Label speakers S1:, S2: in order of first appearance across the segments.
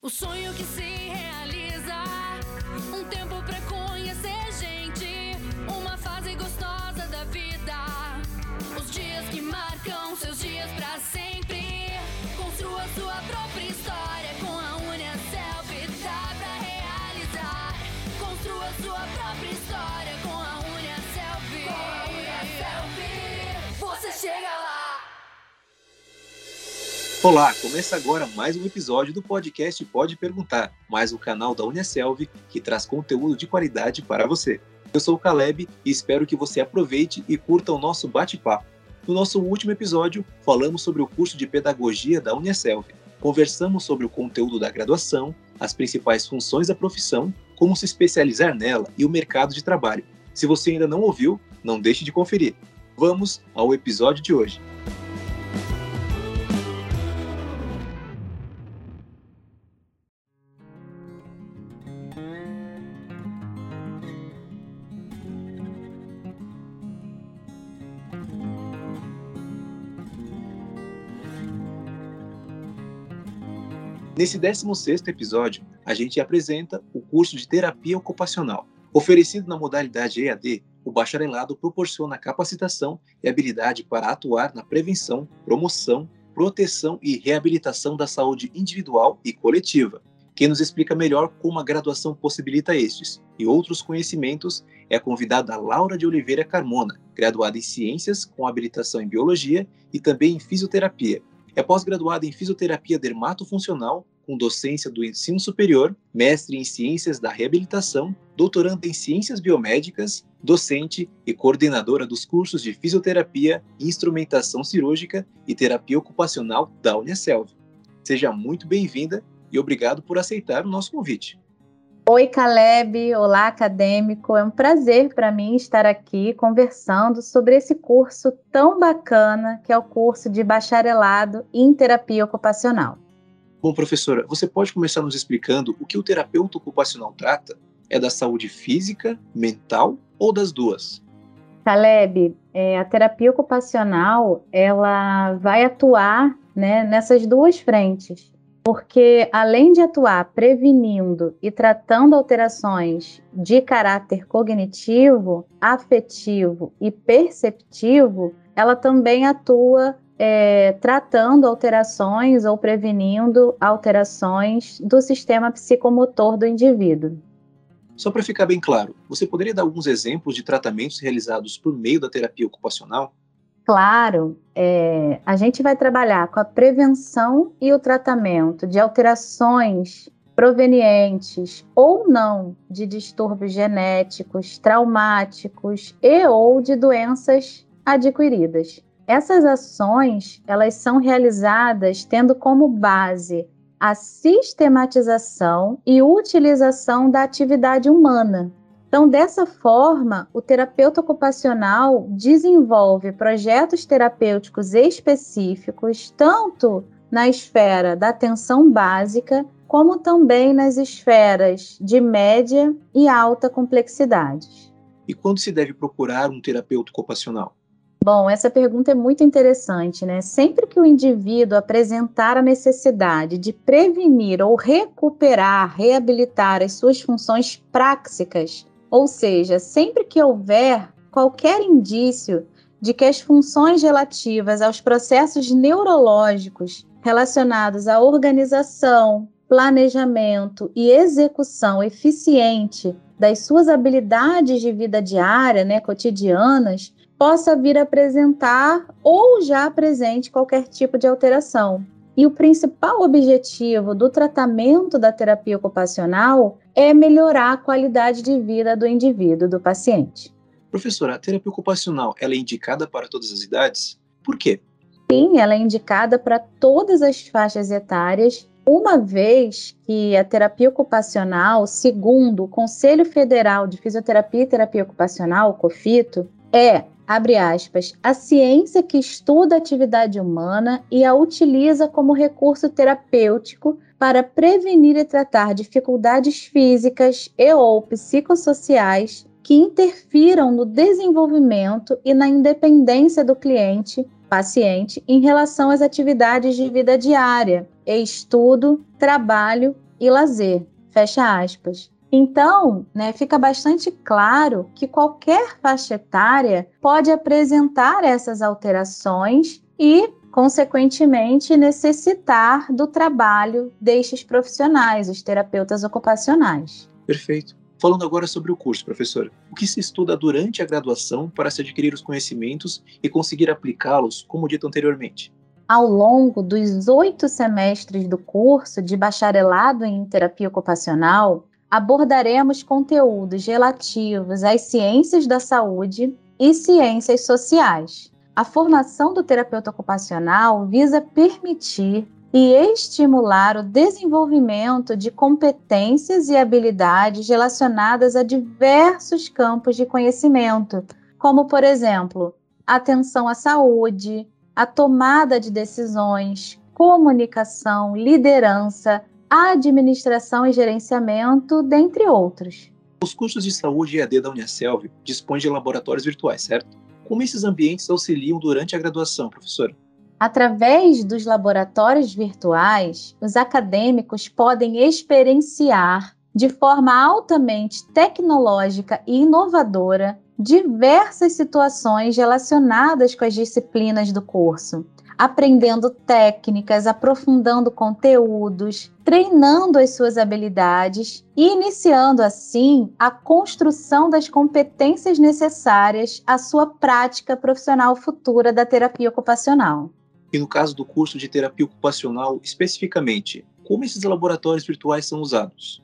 S1: O sonho que se realiza, um tempo pra conhecer gente, uma fase gostosa da vida. Os dias que marcam seus dias
S2: Olá, começa agora mais um episódio do podcast Pode Perguntar, mais um canal da Uniaselv que traz conteúdo de qualidade para você. Eu sou o Caleb e espero que você aproveite e curta o nosso bate-papo. No nosso último episódio, falamos sobre o curso de Pedagogia da Uniaselv. Conversamos sobre o conteúdo da graduação, as principais funções da profissão, como se especializar nela e o mercado de trabalho. Se você ainda não ouviu, não deixe de conferir. Vamos ao episódio de hoje. Nesse 16º episódio, a gente apresenta o curso de Terapia Ocupacional. Oferecido na modalidade EAD, o bacharelado proporciona capacitação e habilidade para atuar na prevenção, promoção, proteção e reabilitação da saúde individual e coletiva. Quem nos explica melhor como a graduação possibilita estes e outros conhecimentos é a convidada Laura de Oliveira Carmona, graduada em Ciências com habilitação em Biologia e também em Fisioterapia, é pós-graduada em fisioterapia dermatofuncional, com docência do ensino superior, mestre em ciências da reabilitação, doutoranda em ciências biomédicas, docente e coordenadora dos cursos de fisioterapia, instrumentação cirúrgica e terapia ocupacional da Unicelv. Seja muito bem-vinda e obrigado por aceitar o nosso convite.
S3: Oi, Caleb. Olá, acadêmico. É um prazer para mim estar aqui conversando sobre esse curso tão bacana que é o curso de bacharelado em terapia ocupacional.
S2: Bom, professora, você pode começar nos explicando o que o terapeuta ocupacional trata? É da saúde física, mental ou das duas?
S3: Caleb, é, a terapia ocupacional ela vai atuar né, nessas duas frentes porque além de atuar prevenindo e tratando alterações de caráter cognitivo, afetivo e perceptivo, ela também atua é, tratando alterações ou prevenindo alterações do sistema psicomotor do indivíduo.
S2: Só para ficar bem claro, você poderia dar alguns exemplos de tratamentos realizados por meio da terapia ocupacional?
S3: Claro, é, a gente vai trabalhar com a prevenção e o tratamento de alterações provenientes ou não de distúrbios genéticos, traumáticos e ou de doenças adquiridas. Essas ações, elas são realizadas tendo como base a sistematização e utilização da atividade humana, então, dessa forma, o terapeuta ocupacional desenvolve projetos terapêuticos específicos, tanto na esfera da atenção básica, como também nas esferas de média e alta complexidade.
S2: E quando se deve procurar um terapeuta ocupacional?
S3: Bom, essa pergunta é muito interessante, né? Sempre que o indivíduo apresentar a necessidade de prevenir ou recuperar, reabilitar as suas funções práxicas, ou seja, sempre que houver qualquer indício de que as funções relativas aos processos neurológicos relacionados à organização, planejamento e execução eficiente das suas habilidades de vida diária, né, cotidianas, possa vir apresentar ou já apresente qualquer tipo de alteração. E o principal objetivo do tratamento da terapia ocupacional é melhorar a qualidade de vida do indivíduo, do paciente.
S2: Professora, a terapia ocupacional ela é indicada para todas as idades? Por quê?
S3: Sim, ela é indicada para todas as faixas etárias, uma vez que a terapia ocupacional, segundo o Conselho Federal de Fisioterapia e Terapia Ocupacional, o COFITO, é abre aspas, a ciência que estuda a atividade humana e a utiliza como recurso terapêutico para prevenir e tratar dificuldades físicas e ou psicossociais que interfiram no desenvolvimento e na independência do cliente, paciente, em relação às atividades de vida diária, estudo, trabalho e lazer. Fecha aspas. Então, né, fica bastante claro que qualquer faixa etária pode apresentar essas alterações e, consequentemente, necessitar do trabalho destes profissionais, os terapeutas ocupacionais.
S2: Perfeito. Falando agora sobre o curso, professora, o que se estuda durante a graduação para se adquirir os conhecimentos e conseguir aplicá-los, como dito anteriormente?
S3: Ao longo dos oito semestres do curso de bacharelado em terapia ocupacional, abordaremos conteúdos relativos às ciências da saúde e ciências sociais. A formação do terapeuta ocupacional visa permitir e estimular o desenvolvimento de competências e habilidades relacionadas a diversos campos de conhecimento, como, por exemplo, atenção à saúde, a tomada de decisões, comunicação, liderança, administração e gerenciamento, dentre outros.
S2: Os cursos de saúde EAD da Unicelv dispõem de laboratórios virtuais, certo? Como esses ambientes auxiliam durante a graduação, professora?
S3: Através dos laboratórios virtuais, os acadêmicos podem experienciar de forma altamente tecnológica e inovadora diversas situações relacionadas com as disciplinas do curso, aprendendo técnicas, aprofundando conteúdos, treinando as suas habilidades e iniciando assim a construção das competências necessárias à sua prática profissional futura da terapia ocupacional.
S2: E no caso do curso de terapia ocupacional, especificamente, como esses laboratórios virtuais são usados?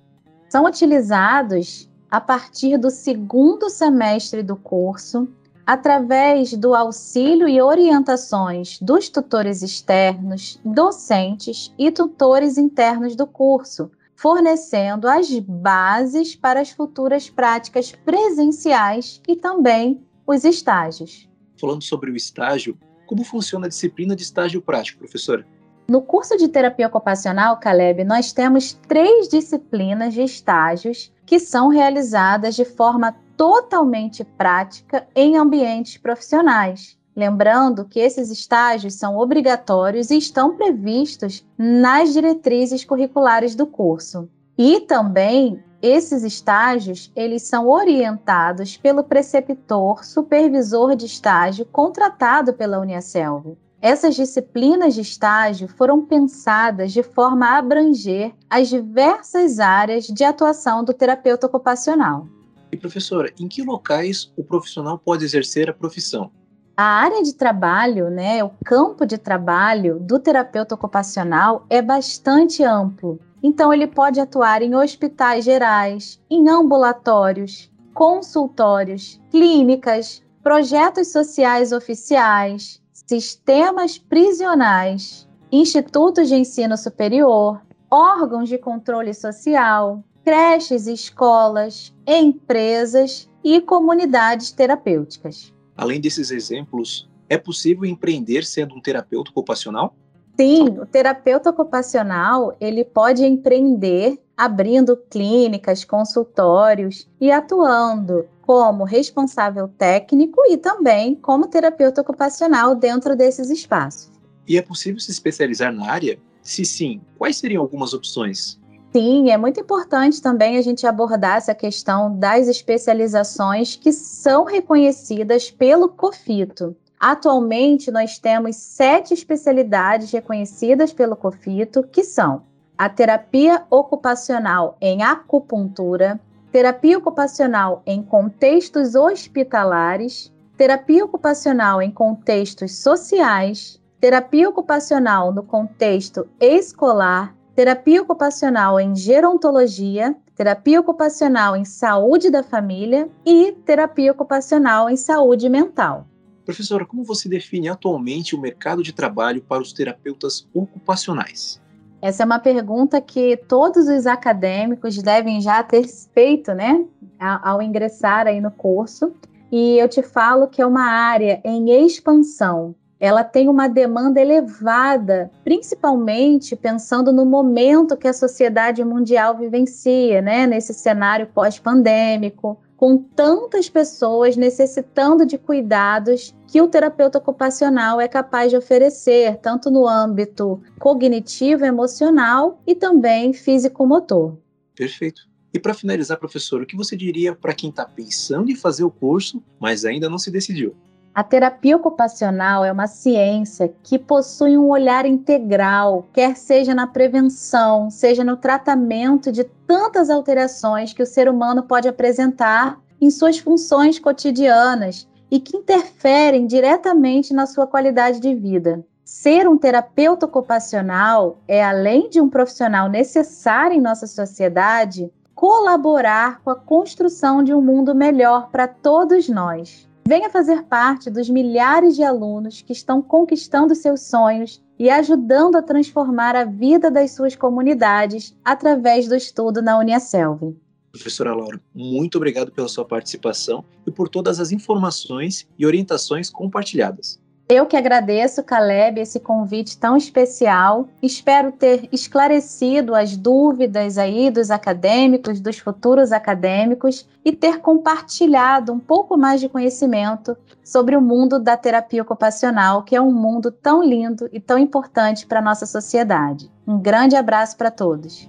S3: São utilizados a partir do segundo semestre do curso através do auxílio e orientações dos tutores externos, docentes e tutores internos do curso, fornecendo as bases para as futuras práticas presenciais e também os estágios.
S2: Falando sobre o estágio, como funciona a disciplina de estágio prático, professora?
S3: No curso de terapia ocupacional, Caleb, nós temos três disciplinas de estágios que são realizadas de forma totalmente prática em ambientes profissionais. Lembrando que esses estágios são obrigatórios e estão previstos nas diretrizes curriculares do curso. E também esses estágios, eles são orientados pelo preceptor supervisor de estágio contratado pela Unicelv. Essas disciplinas de estágio foram pensadas de forma a abranger as diversas áreas de atuação do terapeuta ocupacional.
S2: E professora, em que locais o profissional pode exercer a profissão?
S3: A área de trabalho, né, o campo de trabalho do terapeuta ocupacional é bastante amplo. Então, ele pode atuar em hospitais gerais, em ambulatórios, consultórios, clínicas, projetos sociais oficiais, sistemas prisionais, institutos de ensino superior, órgãos de controle social, creches escolas, empresas e comunidades terapêuticas.
S2: Além desses exemplos, é possível empreender sendo um terapeuta ocupacional?
S3: Sim, o terapeuta ocupacional ele pode empreender abrindo clínicas, consultórios e atuando como responsável técnico e também como terapeuta ocupacional dentro desses espaços.
S2: E é possível se especializar na área? Se sim, quais seriam algumas opções?
S3: Sim, é muito importante também a gente abordar essa questão das especializações que são reconhecidas pelo COFITO. Atualmente, nós temos sete especialidades reconhecidas pelo COFITO, que são a terapia ocupacional em acupuntura, terapia ocupacional em contextos hospitalares, terapia ocupacional em contextos sociais, terapia ocupacional no contexto escolar, terapia ocupacional em gerontologia, terapia ocupacional em saúde da família e terapia ocupacional em saúde mental.
S2: Professora, como você define atualmente o mercado de trabalho para os terapeutas ocupacionais?
S3: Essa é uma pergunta que todos os acadêmicos devem já ter feito, né, ao ingressar aí no curso. E eu te falo que é uma área em expansão ela tem uma demanda elevada, principalmente pensando no momento que a sociedade mundial vivencia, né, nesse cenário pós-pandêmico, com tantas pessoas necessitando de cuidados que o terapeuta ocupacional é capaz de oferecer, tanto no âmbito cognitivo, emocional e também físico-motor.
S2: Perfeito. E para finalizar, professor, o que você diria para quem está pensando em fazer o curso, mas ainda não se decidiu?
S3: A terapia ocupacional é uma ciência que possui um olhar integral, quer seja na prevenção, seja no tratamento de tantas alterações que o ser humano pode apresentar em suas funções cotidianas e que interferem diretamente na sua qualidade de vida. Ser um terapeuta ocupacional é, além de um profissional necessário em nossa sociedade, colaborar com a construção de um mundo melhor para todos nós. Venha fazer parte dos milhares de alunos que estão conquistando seus sonhos e ajudando a transformar a vida das suas comunidades através do estudo na Uniaselv.
S2: Professora Laura, muito obrigado pela sua participação e por todas as informações e orientações compartilhadas.
S3: Eu que agradeço, Caleb, esse convite tão especial. Espero ter esclarecido as dúvidas aí dos acadêmicos, dos futuros acadêmicos e ter compartilhado um pouco mais de conhecimento sobre o mundo da terapia ocupacional, que é um mundo tão lindo e tão importante para a nossa sociedade. Um grande abraço para todos.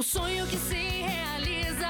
S1: O sonho que se realiza,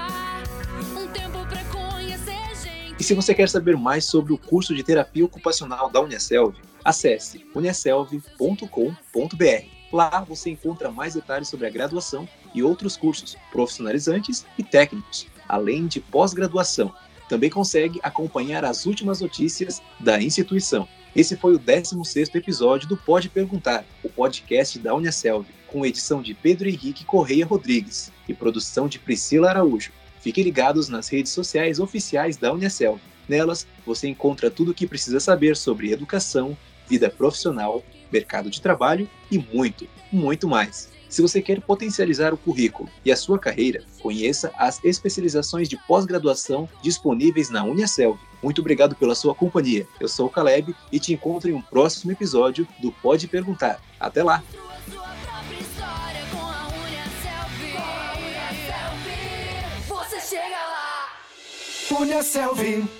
S1: um tempo para conhecer gente.
S2: E se você quer saber mais sobre o curso de terapia ocupacional da Uniaselv, acesse uniaselv.com.br. Lá você encontra mais detalhes sobre a graduação e outros cursos profissionalizantes e técnicos, além de pós-graduação. Também consegue acompanhar as últimas notícias da instituição. Esse foi o 16º episódio do Pode Perguntar, o podcast da Uniaselv com edição de Pedro Henrique Correia Rodrigues e produção de Priscila Araújo. Fiquem ligados nas redes sociais oficiais da Unicel. Nelas, você encontra tudo o que precisa saber sobre educação, vida profissional, mercado de trabalho e muito, muito mais. Se você quer potencializar o currículo e a sua carreira, conheça as especializações de pós-graduação disponíveis na Unicelv. Muito obrigado pela sua companhia. Eu sou o Caleb e te encontro em um próximo episódio do Pode Perguntar. Até
S1: lá!
S4: Punha Selvi.